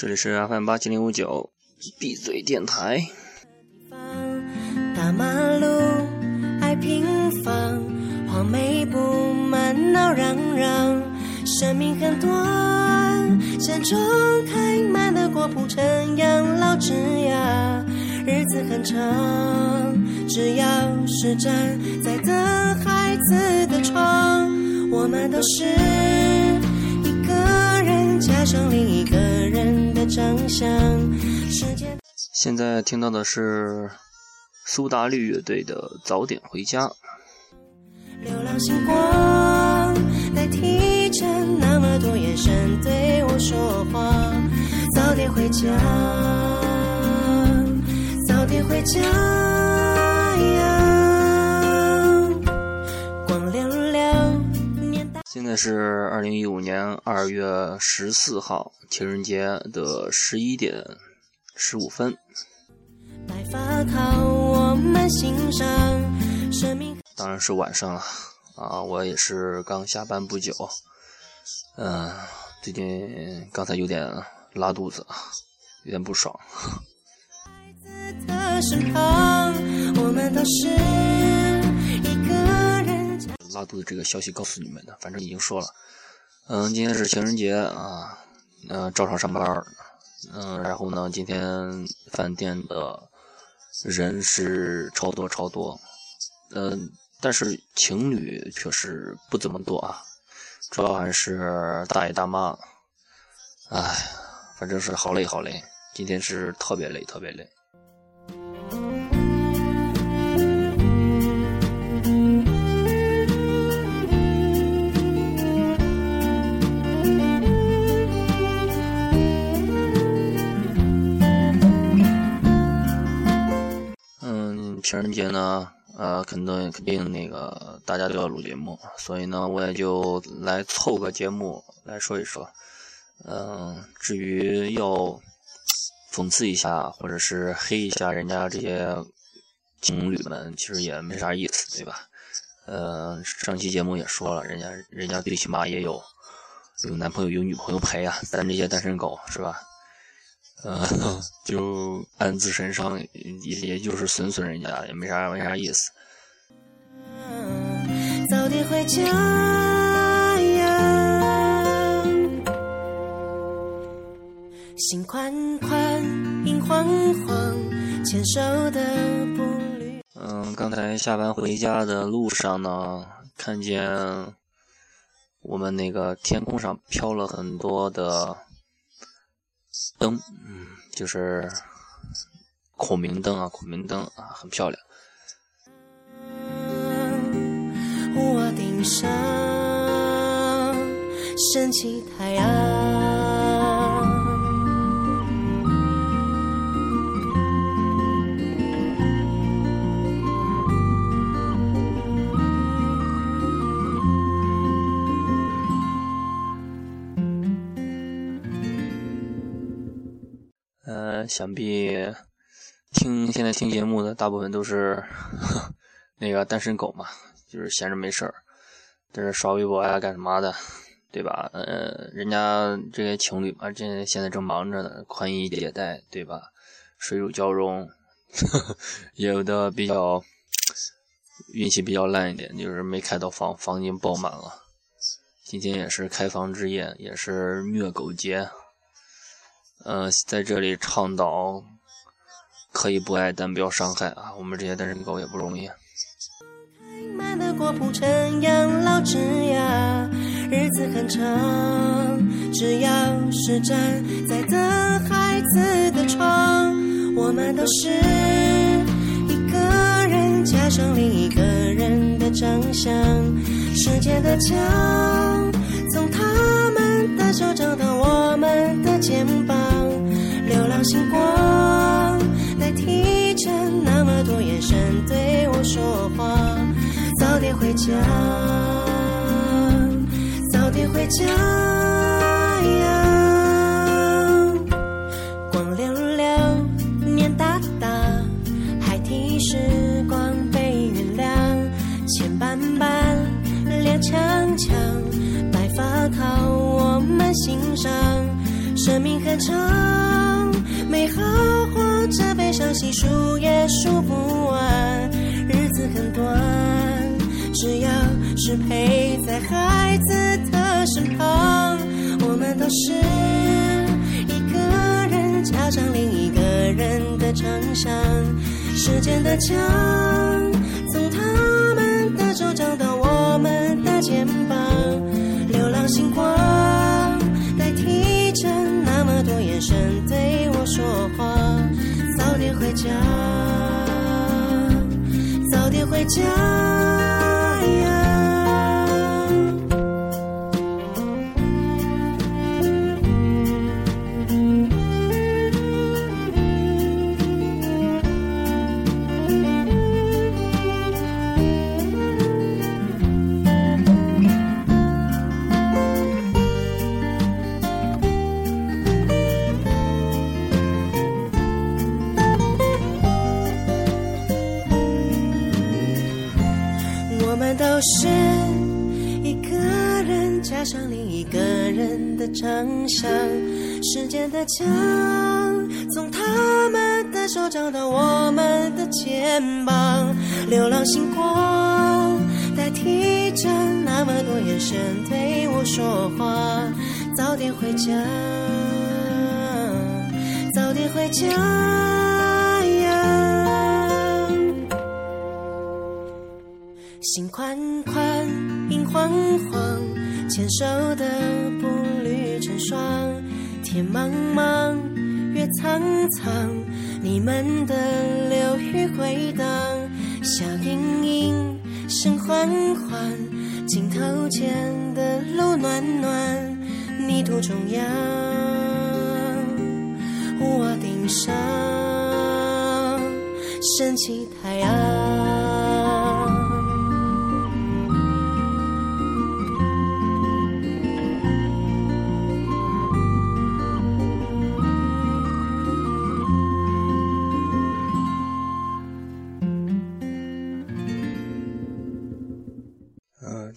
这里是 FM 八七零五九闭嘴电台。大马路爱平房，黄梅布满闹嚷嚷。生命很短，山中开满了果铺成养老枝桠。日子很长，只要是站在等孩子的床，我们都是一个人加上另一个长相。时间。现在听到的是苏打绿乐队的《早点回家》。流浪星光代替着那么多眼神对我说话，早点回家，早点回家是二零一五年二月十四号情人节的十一点十五分。白发靠我们欣赏，生命当然是晚上了啊！我也是刚下班不久，嗯、最近刚才有点拉肚子，有点不爽。的身旁，我们都是。拉肚子这个消息告诉你们的，反正已经说了。嗯，今天是情人节啊，嗯、照常上班。嗯，然后呢，今天饭店的人是超多超多。嗯，但是情侣确实不怎么多啊，主要还是大爷大妈。唉，反正是好累好累，今天是特别累特别累。节呢，呃，肯定肯定那个大家都要录节目，所以呢，我也就来凑个节目来说一说。嗯，至于要讽刺一下或者是黑一下人家这些情侣们，其实也没啥意思，对吧？呃，上期节目也说了，人家人家最起码也有有男朋友有女朋友陪啊，咱这些单身狗是吧？呃，就暗自神伤，也也就是损损人家，也没啥没啥意思。早点回家呀。心宽宽，影晃晃，牵手的步履。嗯，刚才下班回家的路上呢，看见我们那个天空上飘了很多的灯，嗯，就是孔明灯啊，孔明灯啊，很漂亮。屋顶上升起太阳。想必听现在听节目的大部分都是 那个单身狗嘛，就是闲着没事儿，在这刷微博呀，干什么的，对吧？呃，人家这些情侣嘛，这现在正忙着呢，宽衣解带，对吧？水乳交融，也 有的比较运气比较烂一点，就是没开到房，房间爆满了。今天也是开房之夜，也是虐狗节。呃，在这里倡导可以不爱，但不要伤害啊！我们这些单身狗也不容易。开满了果铺成养老枝桠，日子很长，只要是站在等孩子的窗，我们都是一个人加上另一个人的长相。时间的墙，说话。早点回家，早点回家呀。光溜溜，面大大，孩提时光被原谅，牵绊绊，踉跄跄，白发靠我们慢欣赏。生命很长，美好或者悲伤，细数也数不完。很短，只要是陪在孩子的身旁，我们都是一个人加上另一个人的长相。时间的墙，从他们的手掌到我们的肩膀，流浪星光代替着那么多眼神对我说话。早点回家，回家。的长相，时间的墙从他们的手掌到我们的肩膀，流浪星光代替着那么多眼神对我说话，早点回家，早点回家呀。心宽宽，影晃晃，牵手的步履成双。天茫茫，月苍苍，你们的流语回荡。笑盈盈，声缓缓，镜头前的路暖暖。泥土中央，屋顶上，升起太阳。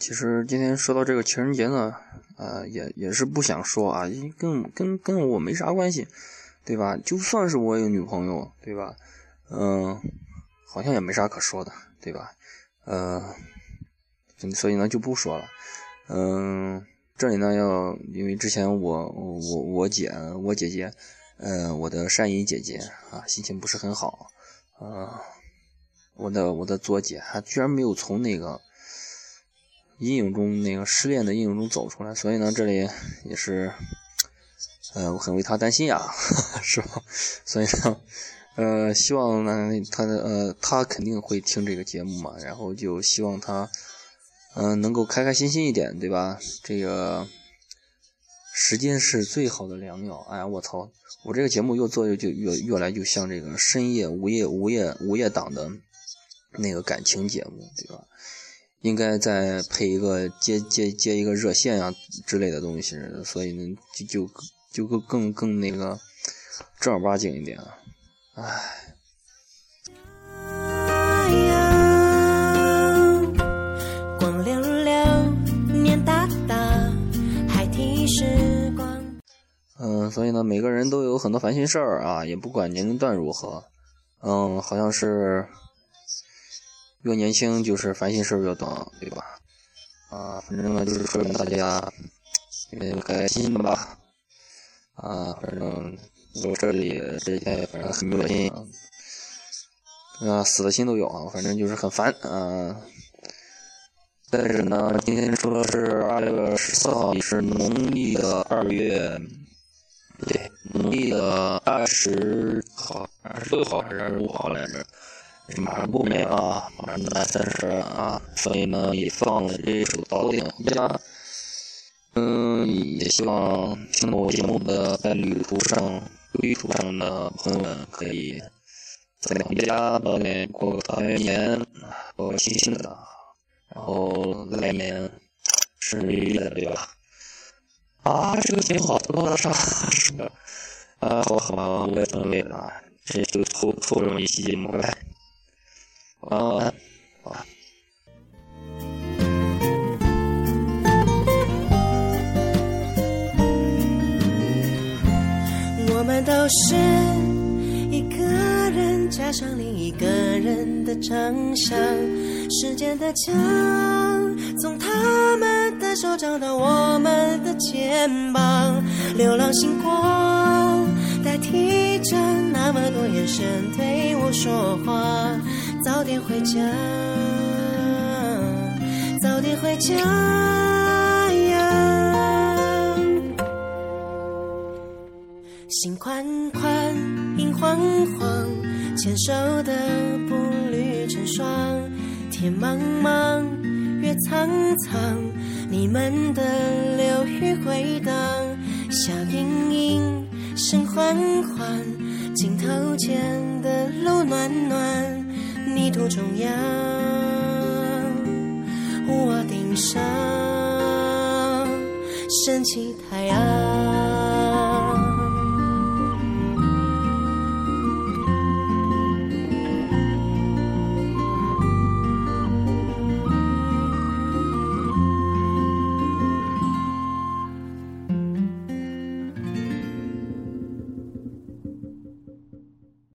其实今天说到这个情人节呢，呃，也也是不想说啊，因跟跟跟我没啥关系，对吧？就算是我有女朋友，对吧？嗯、好像也没啥可说的，对吧？呃，所以呢就不说了。嗯、这里呢要因为之前我我我姐我姐姐，呃，我的善姨姐姐啊，心情不是很好，啊、我的我的左姐，她居然没有从那个。阴影中那个失恋的阴影中走出来，所以呢，这里也是，呃，我很为他担心呀，是吧？所以呢，呃，希望呢，他的呃，他肯定会听这个节目嘛，然后就希望他，嗯、能够开开心心一点，对吧？这个时间是最好的良药。哎呀，我操！我这个节目越做越就越越来就像这个深夜午夜午夜午夜档的那个感情节目，对吧？应该再配一个接接接一个热线呀、之类的东西，所以呢就就就更更更那个正儿八经一点啊，唉。光溜溜，年大大，还提时光。嗯，所以呢，每个人都有很多烦心事儿啊，也不管年龄段如何，嗯，好像是越年轻就是烦心事儿越多，对吧？啊，反正呢就是说明大家也开心的吧，啊，反正我这里这几天反正很恶心啊，啊，死的心都有啊，反正就是很烦啊。但是呢，今天说的是二月十四号，也是农历的二月。对，农历的二十号、二十六号还是二十五号来着？马上过年啊，马上大三十啊，所以呢也放了这首早点回家。嗯，也希望听我节目的在旅途上、旅途上的朋友们可以早点回家，早点过个团圆年，过个新新的，然后来年顺利的，对吧？啊，这个节目好多的啥是？啊，好好，我也准备了，这就凑凑这么一期节目来。晚安，晚安，好。难道是一个人加上另一个人的长相？时间的墙，从他们的手掌到我们的肩膀，流浪星光代替着那么多眼神对我说话。早点回家，早点回家。呀。心宽宽，影晃晃，牵手的步履成双。天茫茫，月苍苍，你们的流语回荡，笑盈盈，声缓缓，镜头前的路暖暖，泥土中央，屋瓦顶上升起太阳。